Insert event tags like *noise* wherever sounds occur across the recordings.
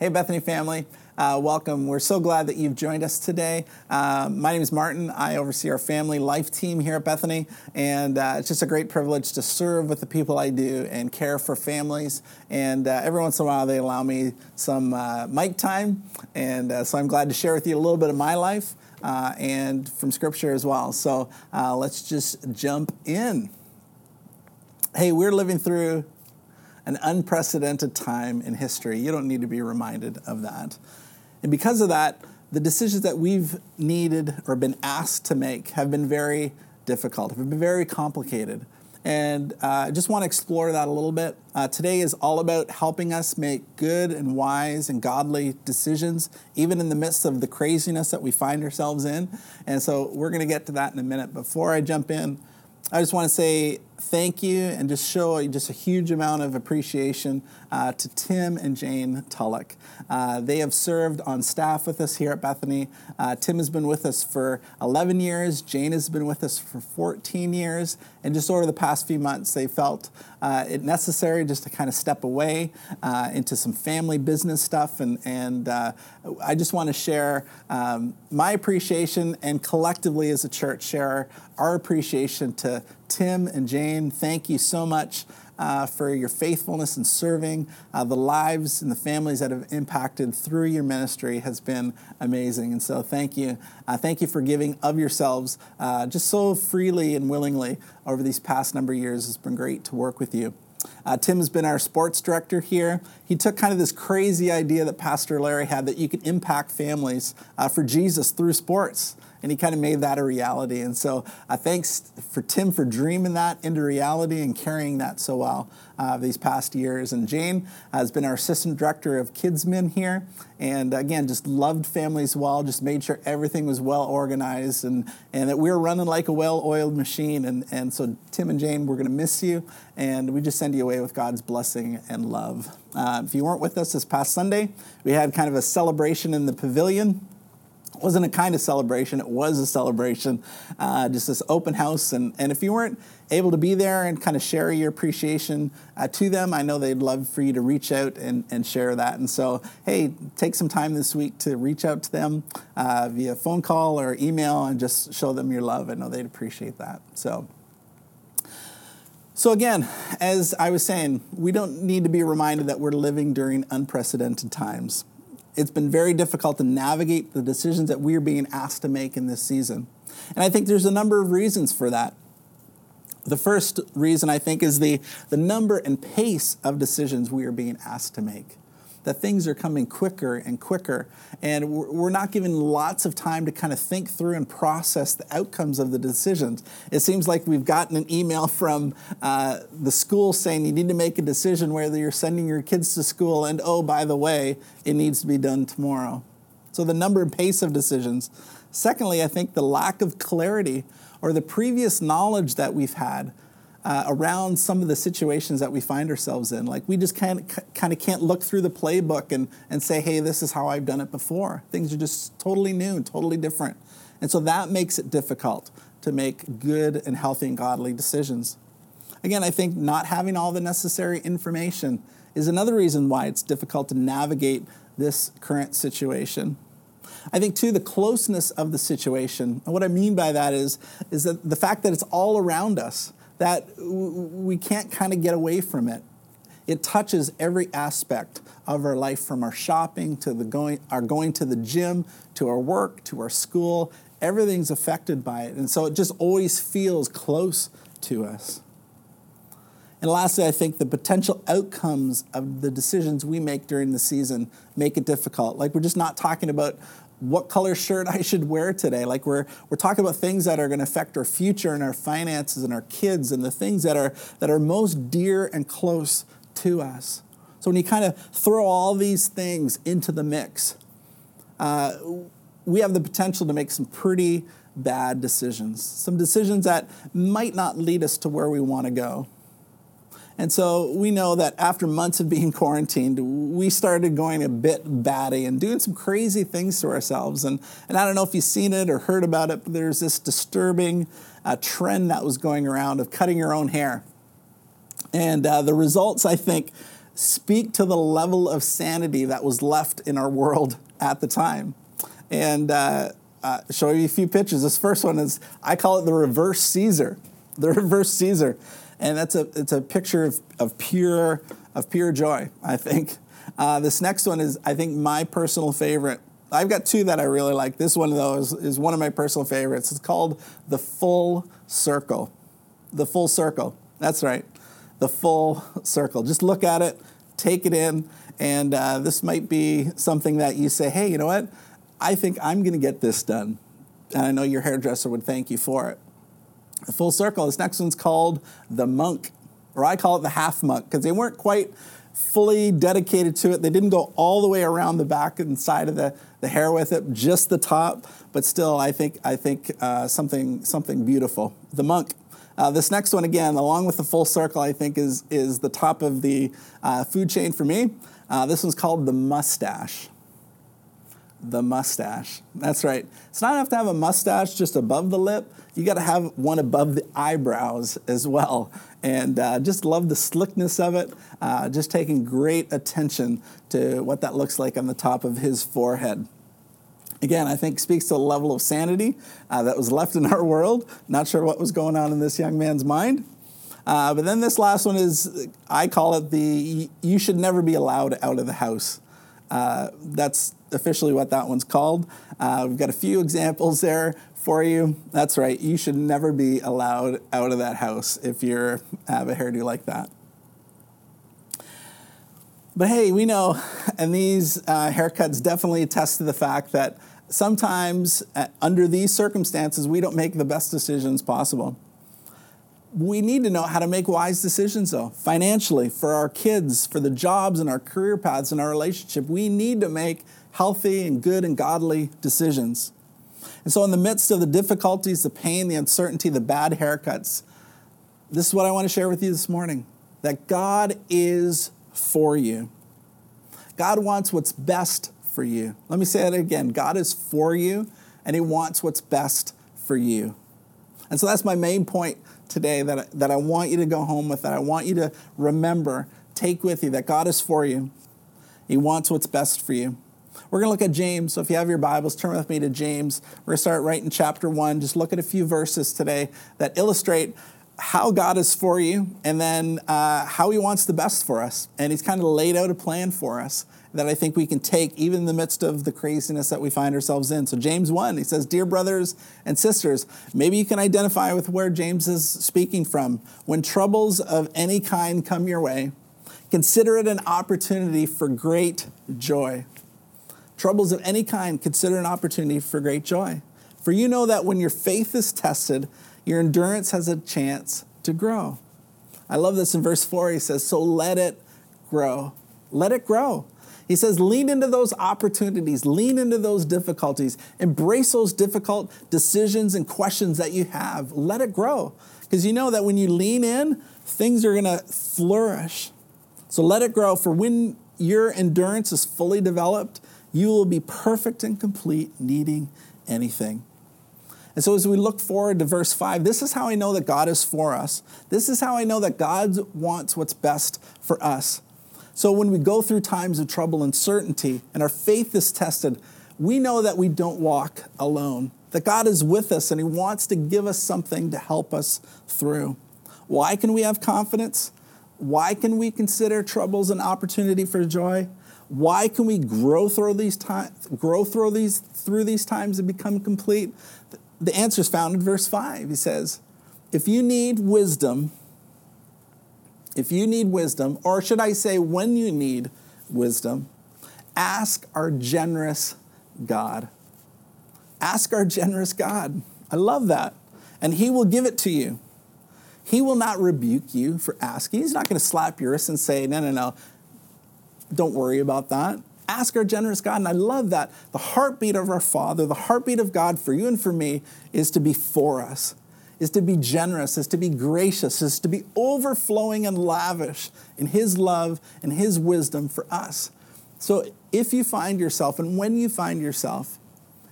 Hey, Bethany family. Uh, welcome. We're so glad that you've joined us today. Uh, my name is Martin. I oversee our family life team here at Bethany, and uh, it's just a great privilege to serve with the people I do and care for families. And uh, every once in a while, they allow me some uh, mic time, and uh, so I'm glad to share with you a little bit of my life and from Scripture as well. So let's just jump in. Hey, we're living through an unprecedented time in history. You don't need to be reminded of that. And because of that, the decisions that we've needed or been asked to make have been very difficult, have been very complicated. And uh, I just want to explore that a little bit. Uh, today is all about helping us make good and wise and godly decisions, even in the midst of the craziness that we find ourselves in. And so we're going to get to that in a minute. Before I jump in, I just want to say thank you and just show just a huge amount of appreciation uh, to Tim and Jane Tullock. Uh, they have served on staff with us here at Bethany. Uh, Tim has been with us for 11 years, Jane has been with us for 14 years, and just over the past few months, they felt uh, it necessary just to kind of step away uh, into some family business stuff. And, and uh, I just want to share um, my appreciation and collectively as a church share our appreciation to Tim and Jane. Thank you so much uh, for your faithfulness in serving. Uh, the lives and the families that have impacted through your ministry has been amazing. And so thank you. Uh, thank you for giving of yourselves uh, just so freely and willingly over these past number of years. It's been great to work with you. Uh, Tim has been our sports director here. He took kind of this crazy idea that Pastor Larry had that you could impact families uh, for Jesus through sports and he kind of made that a reality. And so, uh, thanks for Tim for dreaming that into reality and carrying that so well uh, these past years. And Jane has been our assistant director of KidsMin here, and again, just loved families well. Just made sure everything was well organized and and that we were running like a well-oiled machine. And and so, Tim and Jane, we're going to miss you, and we just send you away with God's blessing and love. Uh, if you weren't with us this past Sunday, we had kind of a celebration in the pavilion wasn't a kind of celebration, it was a celebration, uh, just this open house. And, and if you weren't able to be there and kind of share your appreciation uh, to them, I know they'd love for you to reach out and, and share that. And so, hey, take some time this week to reach out to them uh, via phone call or email and just show them your love. I know they'd appreciate that. So, so, again, as I was saying, we don't need to be reminded that we're living during unprecedented times it's been very difficult to navigate the decisions that we're being asked to make in this season. And I think there's a number of reasons for that. The first reason I think is the, the number and pace of decisions we are being asked to make that things are coming quicker and quicker, and we're not given lots of time to kind of think through and process the outcomes of the decisions. It seems like we've gotten an email from uh, the school saying you need to make a decision whether you're sending your kids to school, and oh, by the way, it needs to be done tomorrow. So the number and pace of decisions. Secondly, I think the lack of clarity or the previous knowledge that we've had uh, around some of the situations that we find ourselves in. Like we just kind of, kind of can't look through the playbook and, and say, hey, this is how I've done it before. Things are just totally new and totally different. And so that makes it difficult to make good and healthy and godly decisions. Again, I think not having all the necessary information is another reason why it's difficult to navigate this current situation. I think too the closeness of the situation. And what I mean by that is, is that the fact that it's all around us that we can't kind of get away from it. It touches every aspect of our life from our shopping to the going, our going to the gym, to our work, to our school. Everything's affected by it. And so it just always feels close to us. And lastly, I think the potential outcomes of the decisions we make during the season make it difficult. Like, we're just not talking about what color shirt I should wear today. Like we're we're talking about things that are going to affect our future and our finances and our kids and the things that are that are most dear and close to us. So when you kind of throw all these things into the mix, uh, we have the potential to make some pretty bad decisions. Some decisions that might not lead us to where we want to go. And so we know that after months of being quarantined, we started going a bit batty and doing some crazy things to ourselves. And, and I don't know if you've seen it or heard about it, but there's this disturbing uh, trend that was going around of cutting your own hair. And uh, the results, I think, speak to the level of sanity that was left in our world at the time. And uh, uh, show you a few pictures. This first one is, I call it the reverse Caesar. The reverse Caesar. And that's a, it's a picture of, of, pure, of pure joy, I think. Uh, this next one is, I think, my personal favorite. I've got two that I really like. This one, though, is, is one of my personal favorites. It's called The Full Circle. The Full Circle. That's right. The Full Circle. Just look at it, take it in, and uh, this might be something that you say, hey, you know what? I think I'm going to get this done. And I know your hairdresser would thank you for it. Full Circle. This next one's called The Monk, or I call it the Half Monk, because they weren't quite fully dedicated to it. They didn't go all the way around the back and side of the, the hair with it, just the top. But still, I think I think uh, something something beautiful. The monk. Uh, this next one again, along with the full circle, I think is is the top of the uh, food chain for me. Uh, this one's called the mustache. The mustache. That's right. It's not enough to have a mustache just above the lip. You got to have one above the eyebrows as well and uh, just love the slickness of it. Uh, just taking great attention to what that looks like on the top of his forehead. Again, I think speaks to the level of sanity uh, that was left in our world. Not sure what was going on in this young man's mind. Uh, but then this last one is, I call it the you should never be allowed out of the house. Uh, that's officially what that one's called. Uh, we've got a few examples there for you. That's right. You should never be allowed out of that house if you have a hairdo like that. But hey, we know, and these uh, haircuts definitely attest to the fact that sometimes, uh, under these circumstances, we don't make the best decisions possible. We need to know how to make wise decisions, though, financially, for our kids, for the jobs and our career paths and our relationship. We need to make healthy and good and godly decisions. And so, in the midst of the difficulties, the pain, the uncertainty, the bad haircuts, this is what I want to share with you this morning that God is for you. God wants what's best for you. Let me say that again God is for you, and He wants what's best for you. And so, that's my main point today that that I want you to go home with, that I want you to remember, take with you that God is for you. He wants what's best for you. We're going to look at James. So if you have your Bibles, turn with me to James. We're going to start right in chapter 1. Just look at a few verses today that illustrate how God is for you and then uh, how He wants the best for us. And He's kind of laid out a plan for us that I think we can take even in the midst of the craziness that we find ourselves in. So, James 1, he says, Dear brothers and sisters, maybe you can identify with where James is speaking from. When troubles of any kind come your way, consider it an opportunity for great joy. Troubles of any kind, consider an opportunity for great joy. For you know that when your faith is tested, your endurance has a chance to grow. I love this in verse 4. He says, So let it grow. Let it grow. He says, lean into those opportunities, lean into those difficulties, embrace those difficult decisions and questions that you have. Let it grow. Because you know that when you lean in, things are going to flourish. So let it grow. For when your endurance is fully developed, you will be perfect and complete, needing anything. And so, as we look forward to verse 5, this is how I know that God is for us. This is how I know that God wants what's best for us. So, when we go through times of trouble and certainty and our faith is tested, we know that we don't walk alone, that God is with us and He wants to give us something to help us through. Why can we have confidence? Why can we consider troubles an opportunity for joy? Why can we grow through these times, grow through these through these times and become complete? The answer is found in verse 5. He says, if you need wisdom, if you need wisdom, or should I say, when you need wisdom, ask our generous God. Ask our generous God. I love that. And He will give it to you. He will not rebuke you for asking. He's not going to slap your wrist and say, no, no, no, don't worry about that. Ask our generous God. And I love that. The heartbeat of our Father, the heartbeat of God for you and for me is to be for us, is to be generous, is to be gracious, is to be overflowing and lavish in His love and His wisdom for us. So if you find yourself, and when you find yourself,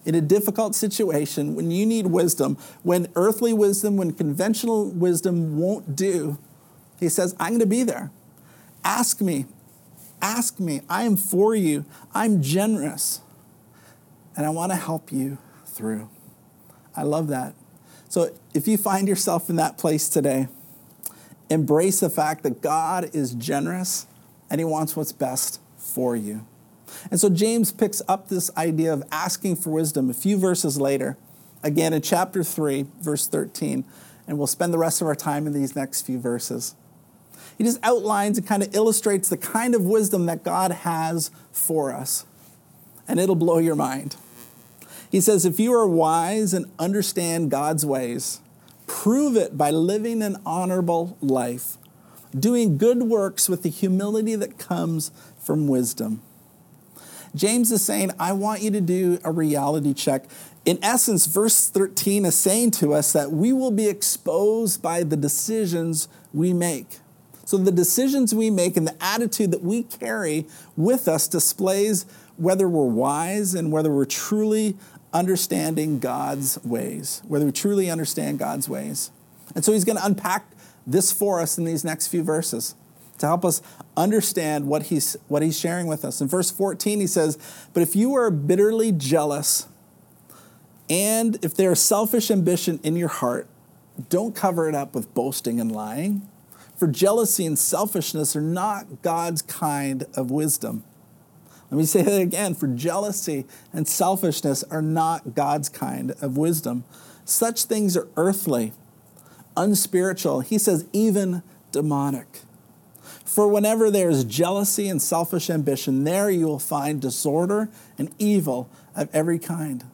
in a difficult situation, when you need wisdom, when earthly wisdom, when conventional wisdom won't do, he says, I'm going to be there. Ask me, ask me. I am for you. I'm generous. And I want to help you through. I love that. So if you find yourself in that place today, embrace the fact that God is generous and He wants what's best for you. And so James picks up this idea of asking for wisdom a few verses later, again in chapter 3, verse 13. And we'll spend the rest of our time in these next few verses. He just outlines and kind of illustrates the kind of wisdom that God has for us. And it'll blow your mind. He says, If you are wise and understand God's ways, prove it by living an honorable life, doing good works with the humility that comes from wisdom. James is saying, I want you to do a reality check. In essence, verse 13 is saying to us that we will be exposed by the decisions we make. So, the decisions we make and the attitude that we carry with us displays whether we're wise and whether we're truly understanding God's ways, whether we truly understand God's ways. And so, he's going to unpack this for us in these next few verses to help us understand what he's, what he's sharing with us. In verse 14, he says, But if you are bitterly jealous, and if there is selfish ambition in your heart, don't cover it up with boasting and lying. For jealousy and selfishness are not God's kind of wisdom. Let me say that again for jealousy and selfishness are not God's kind of wisdom. Such things are earthly, unspiritual. He says, even demonic. For whenever there is jealousy and selfish ambition, there you will find disorder and evil of every kind.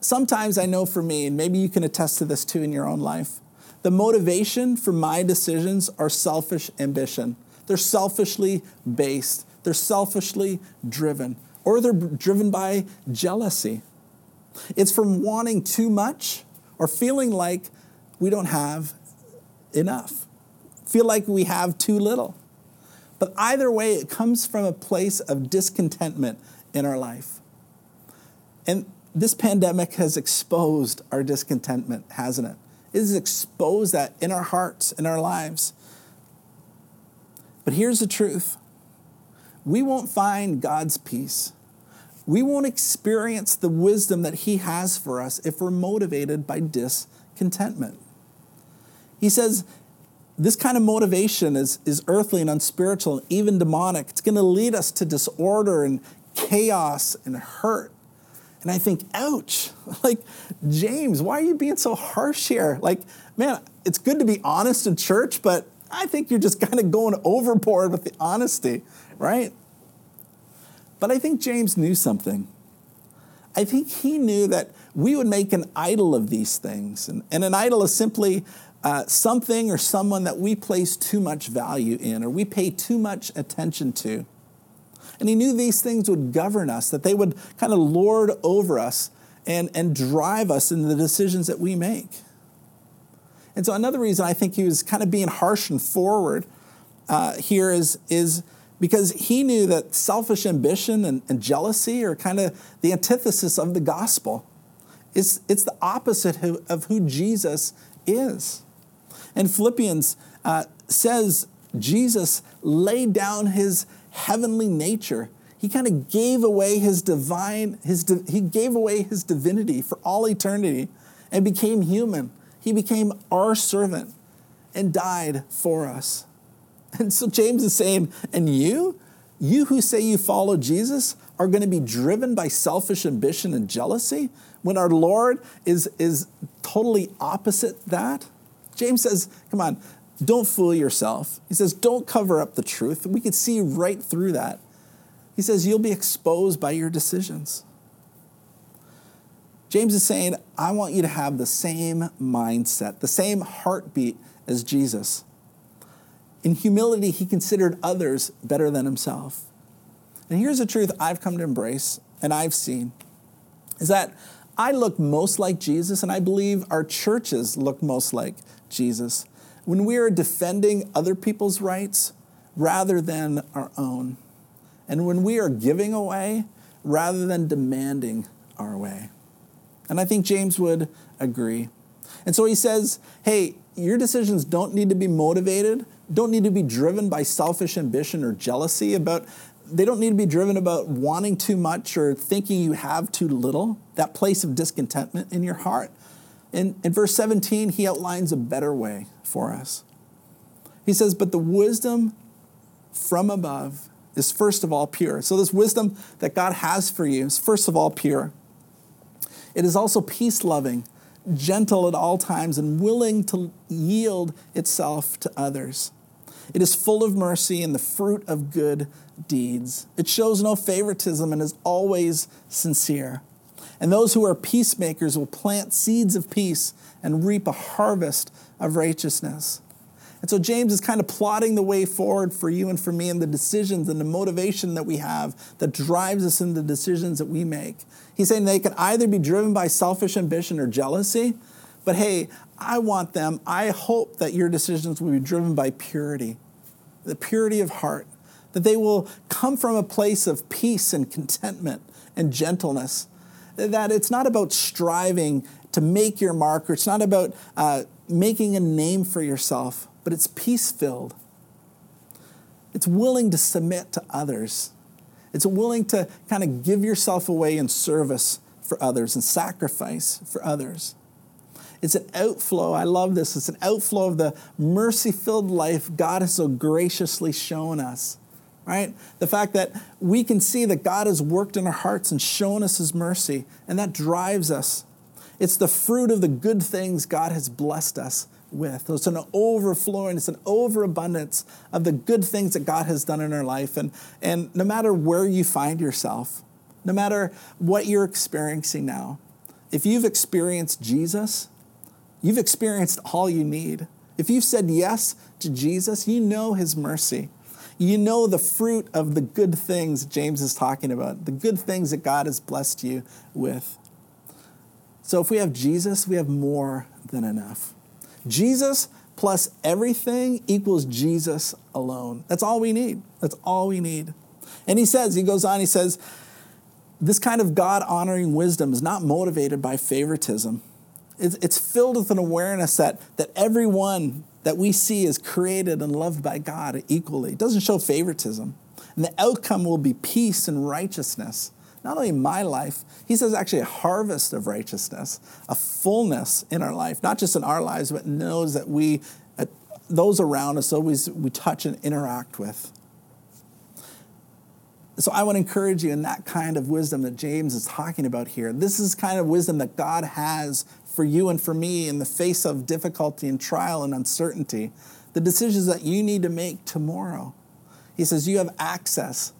Sometimes I know for me, and maybe you can attest to this too in your own life, the motivation for my decisions are selfish ambition. They're selfishly based, they're selfishly driven, or they're driven by jealousy. It's from wanting too much or feeling like we don't have enough feel like we have too little. But either way, it comes from a place of discontentment in our life. And this pandemic has exposed our discontentment, hasn't it? It has exposed that in our hearts, in our lives. But here's the truth we won't find God's peace. We won't experience the wisdom that He has for us if we're motivated by discontentment. He says, this kind of motivation is, is earthly and unspiritual, and even demonic. It's going to lead us to disorder and chaos and hurt. And I think, ouch, *laughs* like, James, why are you being so harsh here? Like, man, it's good to be honest in church, but I think you're just kind of going overboard with the honesty, right? But I think James knew something. I think he knew that we would make an idol of these things. And, and an idol is simply uh, something or someone that we place too much value in or we pay too much attention to. And he knew these things would govern us, that they would kind of lord over us and, and drive us in the decisions that we make. And so, another reason I think he was kind of being harsh and forward uh, here is, is because he knew that selfish ambition and, and jealousy are kind of the antithesis of the gospel. It's, it's the opposite of who Jesus is. And Philippians uh, says Jesus laid down his heavenly nature. He kind of gave away his divine, his he gave away his divinity for all eternity and became human. He became our servant and died for us. *laughs* And so James is saying, and you, you who say you follow Jesus, are going to be driven by selfish ambition and jealousy when our Lord is, is totally opposite that? James says, come on, don't fool yourself. He says, don't cover up the truth. We can see right through that. He says, you'll be exposed by your decisions. James is saying, I want you to have the same mindset, the same heartbeat as Jesus. In humility, he considered others better than himself. And here's the truth I've come to embrace and I've seen is that I look most like Jesus, and I believe our churches look most like Jesus, when we are defending other people's rights rather than our own, and when we are giving away rather than demanding our way. And I think James would agree. And so he says, hey, your decisions don't need to be motivated don't need to be driven by selfish ambition or jealousy about they don't need to be driven about wanting too much or thinking you have too little, that place of discontentment in your heart. In, in verse 17, he outlines a better way for us. He says, But the wisdom from above is first of all pure. So, this wisdom that God has for you is first of all pure. It is also peace loving, gentle at all times, and willing to yield itself to others. It is full of mercy and the fruit of good deeds. It shows no favoritism and is always sincere. And those who are peacemakers will plant seeds of peace and reap a harvest of righteousness. And so James is kind of plotting the way forward for you and for me and the decisions and the motivation that we have that drives us in the decisions that we make. He's saying they can either be driven by selfish ambition or jealousy, but hey, I want them, I hope that your decisions will be driven by purity, the purity of heart, that they will come from a place of peace and contentment and gentleness. That it's not about striving to make your mark, or it's not about uh, making a name for yourself, but it's peace filled. It's willing to submit to others. It's willing to kind of give yourself away in service for others and sacrifice for others. It's an outflow. I love this. It's an outflow of the mercy filled life God has so graciously shown us, right? The fact that we can see that God has worked in our hearts and shown us his mercy, and that drives us. It's the fruit of the good things God has blessed us with. It's an overflowing, it's an overabundance of the good things that God has done in our life. And, and no matter where you find yourself, no matter what you're experiencing now, if you've experienced Jesus, You've experienced all you need. If you've said yes to Jesus, you know his mercy. You know the fruit of the good things James is talking about, the good things that God has blessed you with. So if we have Jesus, we have more than enough. Jesus plus everything equals Jesus alone. That's all we need. That's all we need. And he says, he goes on, he says, this kind of God honoring wisdom is not motivated by favoritism it's filled with an awareness that, that everyone that we see is created and loved by God equally. It doesn't show favoritism. And the outcome will be peace and righteousness. Not only my life, he says actually a harvest of righteousness, a fullness in our life, not just in our lives, but knows that we, uh, those around us, always we touch and interact with. So I want to encourage you in that kind of wisdom that James is talking about here. This is kind of wisdom that God has for you and for me in the face of difficulty and trial and uncertainty, the decisions that you need to make tomorrow. He says, You have access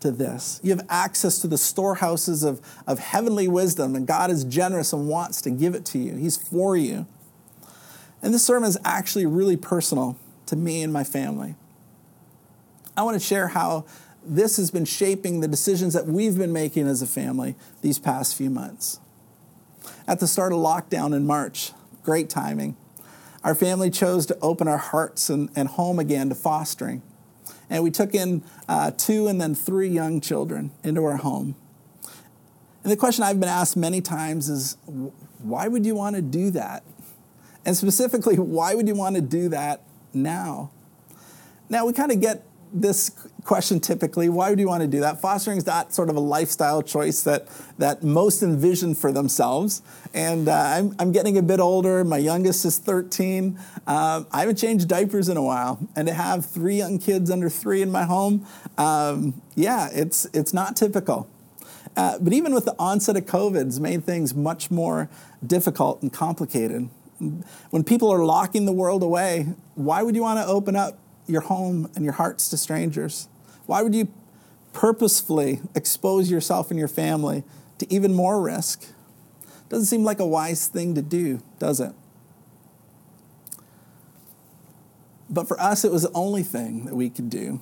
to this. You have access to the storehouses of, of heavenly wisdom, and God is generous and wants to give it to you. He's for you. And this sermon is actually really personal to me and my family. I want to share how this has been shaping the decisions that we've been making as a family these past few months at the start of lockdown in March. Great timing. Our family chose to open our hearts and, and home again to fostering. And we took in uh, two and then three young children into our home. And the question I've been asked many times is why would you want to do that? And specifically, *laughs* why would you want to do that now? Now, we kind of get this question typically why would you want to do that? Fostering is not sort of a lifestyle choice that that most envision for themselves. And uh, I'm, I'm getting a bit older. My youngest is 13 um, i haven't changed diapers in a while. And to have three young kids under three in my home um, yeah it's it's not typical. Uh, but even with the onset of covid it's made things much more difficult and complicated. When people are locking the world away why would you want to open up your home and your hearts to strangers? Why would you purposefully expose yourself and your family to even more risk? Doesn't seem like a wise thing to do, does it? But for us, it was the only thing that we could do.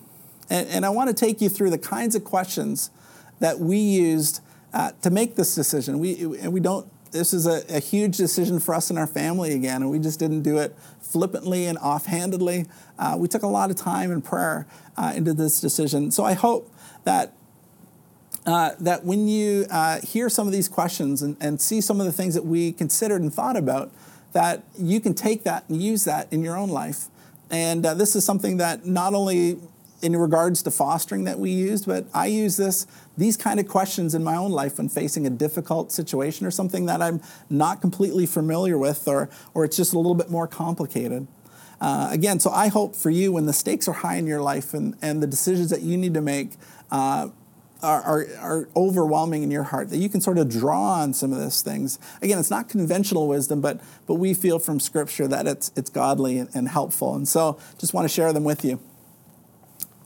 And, and I want to take you through the kinds of questions that we used uh, to make this decision. We, and we don't this is a, a, huge decision for us and our family again, and we just didn't do it flippantly and offhandedly. Uh, we took a lot of time and prayer uh, into this decision. So I hope that uh, that when you uh, hear some of these questions and, and see some of the things that we considered and thought about, that you can take that and use that in your own life And uh, this is something that not only in regards to fostering that we used, but I use this these kind of questions in my own life when facing a difficult situation or something that I'm not completely familiar with, or or it's just a little bit more complicated. Uh, again, so I hope for you when the stakes are high in your life and, and the decisions that you need to make uh, are, are, are, overwhelming in your heart, that you can sort of draw on some of those things. Again, it's not conventional wisdom, but, but we feel from Scripture that it's, it's godly and, and helpful. And so just want to share them with you.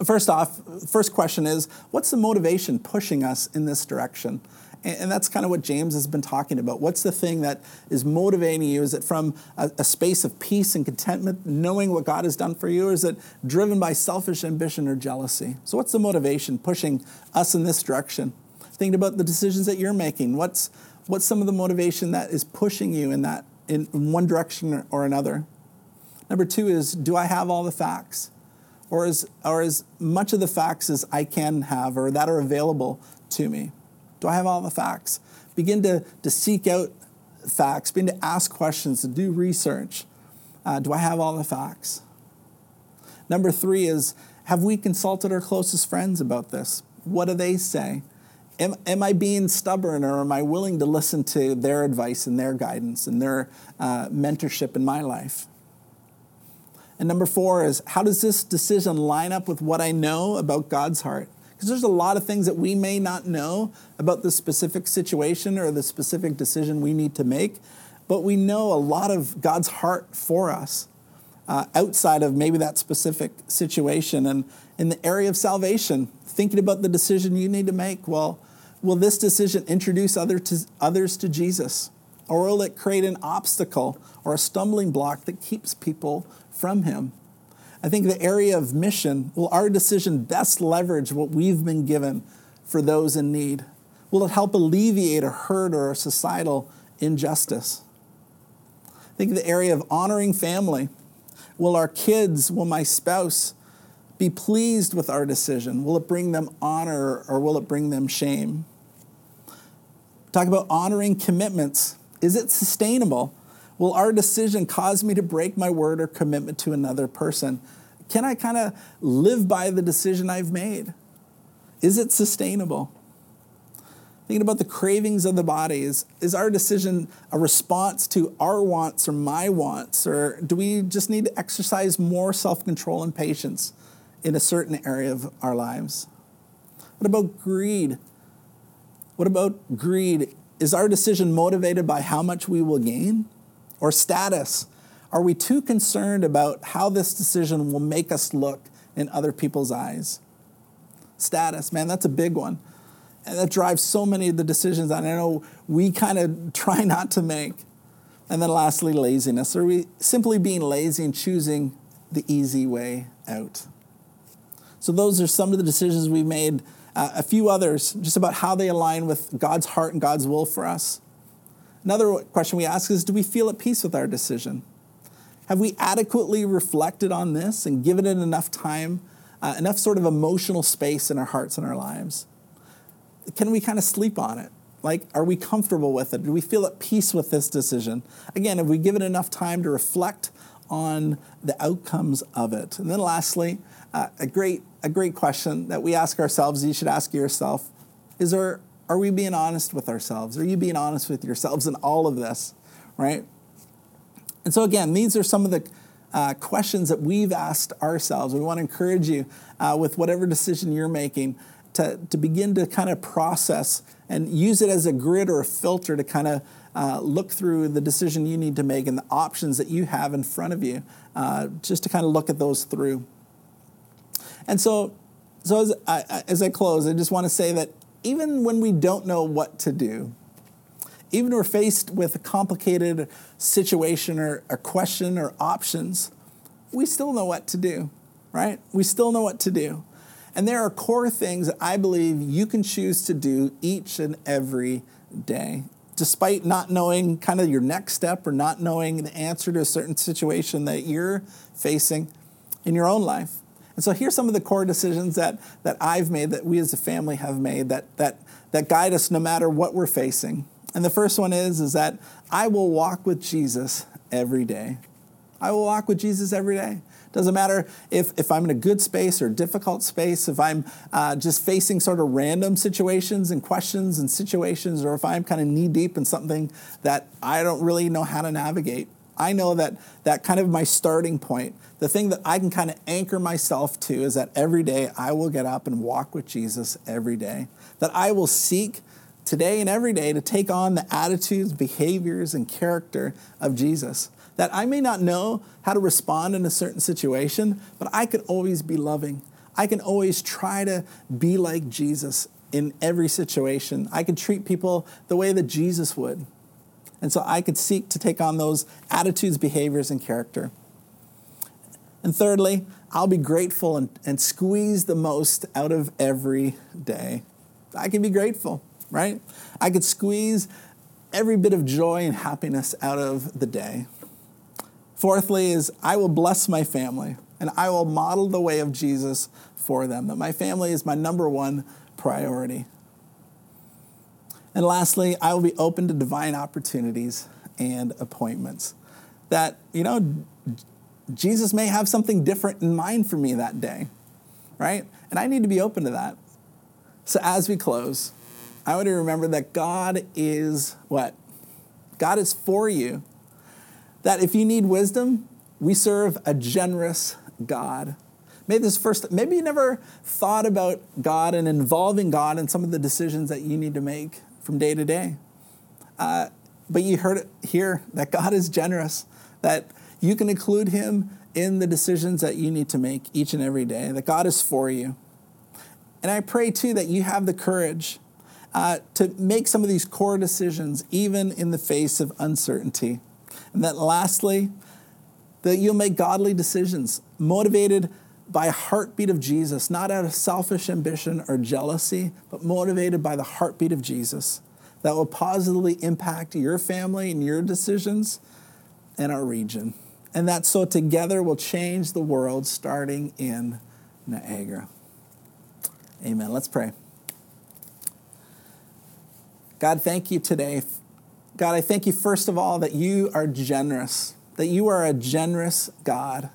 First off, first question is what's the motivation pushing us in this direction? And that's kind of what James has been talking about. What's the thing that is motivating you? Is it from a, a, space of peace and contentment, knowing what God has done for you? Or is it driven by selfish ambition or jealousy? So, what's the motivation pushing us in this direction? Thinking about the decisions that you're making. What's, what's some of the motivation that is pushing you in, that, in one direction or another? Number two is do I have all the facts? Or as, or as much of the facts as I can have or that are available to me? Do I have all the facts? Begin to, to seek out facts, begin to ask questions, to do research. Uh, do I have all the facts? Number three is have we consulted our closest friends about this? What do they say? Am, am I being stubborn or am I willing to listen to their advice and their guidance and their uh, mentorship in my life? And number four is how does this decision line up with what I know about God's heart? Because there's a lot of things that we may not know about the specific situation or the specific decision we need to make, but we know a lot of God's heart for us uh, outside of maybe that specific situation. And in the area of salvation, thinking about the decision you need to make, well, will this decision introduce other to, others to Jesus? Or will it create an obstacle or a stumbling block that keeps people from Him? I think the area of mission, will our decision best leverage what we've been given for those in need? Will it help alleviate a hurt or a societal injustice? I think the area of honoring family. Will our kids, will my spouse be pleased with our decision? Will it bring them honor or will it bring them shame? Talk about honoring commitments. Is it sustainable? Will our decision cause me to break my word or commitment to another person? Can I kind of live by the decision I've made? Is it sustainable? Thinking about the cravings of the body, is, is our decision a response to our wants or my wants? Or do we just need to exercise more self control and patience in a certain area of our lives? What about greed? What about greed? Is our decision motivated by how much we will gain? Or status? Are we too concerned about how this decision will make us look in other people's eyes? Status, man, that's a big one. And that drives so many of the decisions that I know we kind of try *laughs* not to make. And then lastly, laziness. Are we simply being lazy and choosing the easy way out? So, those are some of the decisions we've made. Uh, a few others, just about how they align with God's heart and God's will for us. Another question we ask is Do we feel at peace with our decision? Have we adequately reflected on this and given it enough time, uh, enough sort of emotional space in our hearts and our lives? Can we kind of sleep on it? Like, are we comfortable with it? Do we feel at peace with this decision? Again, have we given enough time to reflect on the outcomes of it? And then, lastly, uh, a great a great question that we ask ourselves. You should ask yourself: Is there are we being honest with ourselves? Are you being honest with yourselves in all of this, right? And so, again, these are some of the uh, questions that we've asked ourselves. We want to encourage you uh, with whatever decision you're making to, to begin to kind of process and use it as a grid or a filter to kind of uh, look through the decision you need to make and the options that you have in front of you, uh, just to kind of look at those through. And so, so as I, as I close, I just want to say that even when we don't know what to do, even when we're faced with a complicated situation or a question or options, we still know what to do, right? We still know what to do. And there are core things that I believe you can choose to do each and every day, despite not knowing kind of your next step or not knowing the answer to a certain situation that you're facing in your own life. And so here's some of the core decisions that, that I've made, that we as a family have made, that, that, that guide us no matter what we're facing. And the first one is, is that I will walk with Jesus every day. I will walk with Jesus every day. Doesn't matter if, if I'm in a good space or difficult space, if I'm uh, just facing sort of random situations and questions and situations, or if I'm kind of knee deep in something that I don't really know how to navigate. I know that that kind of my starting point, the thing that I can kind of anchor myself to is that every day I will get up and walk with Jesus every day. That I will seek today and every day to take on the attitudes, behaviors, and character of Jesus. That I may not know how to respond in a certain situation, but I could always be loving. I can always try to be like Jesus in every situation. I can treat people the way that Jesus would. And so I could seek to take on those attitudes, behaviors, and character. And thirdly, I'll be grateful and, and squeeze the most out of every day. I can be grateful, right? I could squeeze every bit of joy and happiness out of the day. Fourthly, is I will bless my family and I will model the way of Jesus for them, that my family is my number one priority. And lastly, I will be open to divine opportunities and appointments. That, you know, Jesus may have something different in mind for me that day, right? And I need to be open to that. So as we close, I want to remember that God is what? God is for you. That if you need wisdom, we serve a generous God. Maybe this first, maybe you never thought about God and involving God in some of the decisions that you need to make from day to day. Uh, but you heard it here that God is generous, that you can include Him in the decisions that you need to make each and every day, that God is for you. And I pray too that you have the courage uh, to make some of these core decisions, even in the face of uncertainty. And that lastly, that you'll make godly decisions motivated by heartbeat of Jesus, not out of selfish ambition or jealousy, but motivated by the heartbeat of Jesus that will positively impact your family and your decisions and our region. And that so together will change the world starting in Niagara. Amen. Let's pray. God, thank you today. God, I thank you first of all that you are generous, that you are a generous God.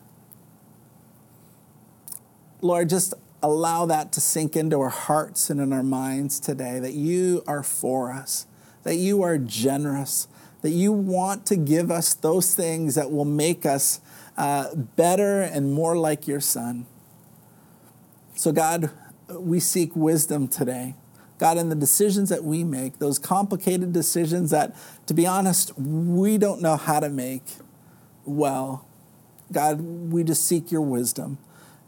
Lord, just allow that to sink into our hearts and in our minds today that you are for us, that you are generous, that you want to give us those things that will make us uh, better and more like your Son. So, God, we seek wisdom today. God, in the decisions that we make, those complicated decisions that, to be honest, we don't know how to make well, God, we just seek your wisdom.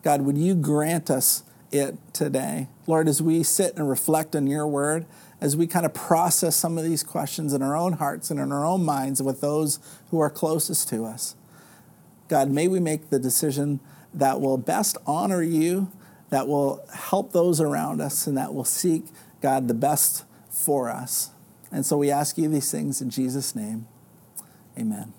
God, would you grant us it today? Lord, as we sit and reflect on your word, as we kind of process some of these questions in our own hearts and in our own minds with those who are closest to us, God, may we make the decision that will best honor you, that will help those around us, and that will seek, God, the best for us. And so we ask you these things in Jesus' name. Amen.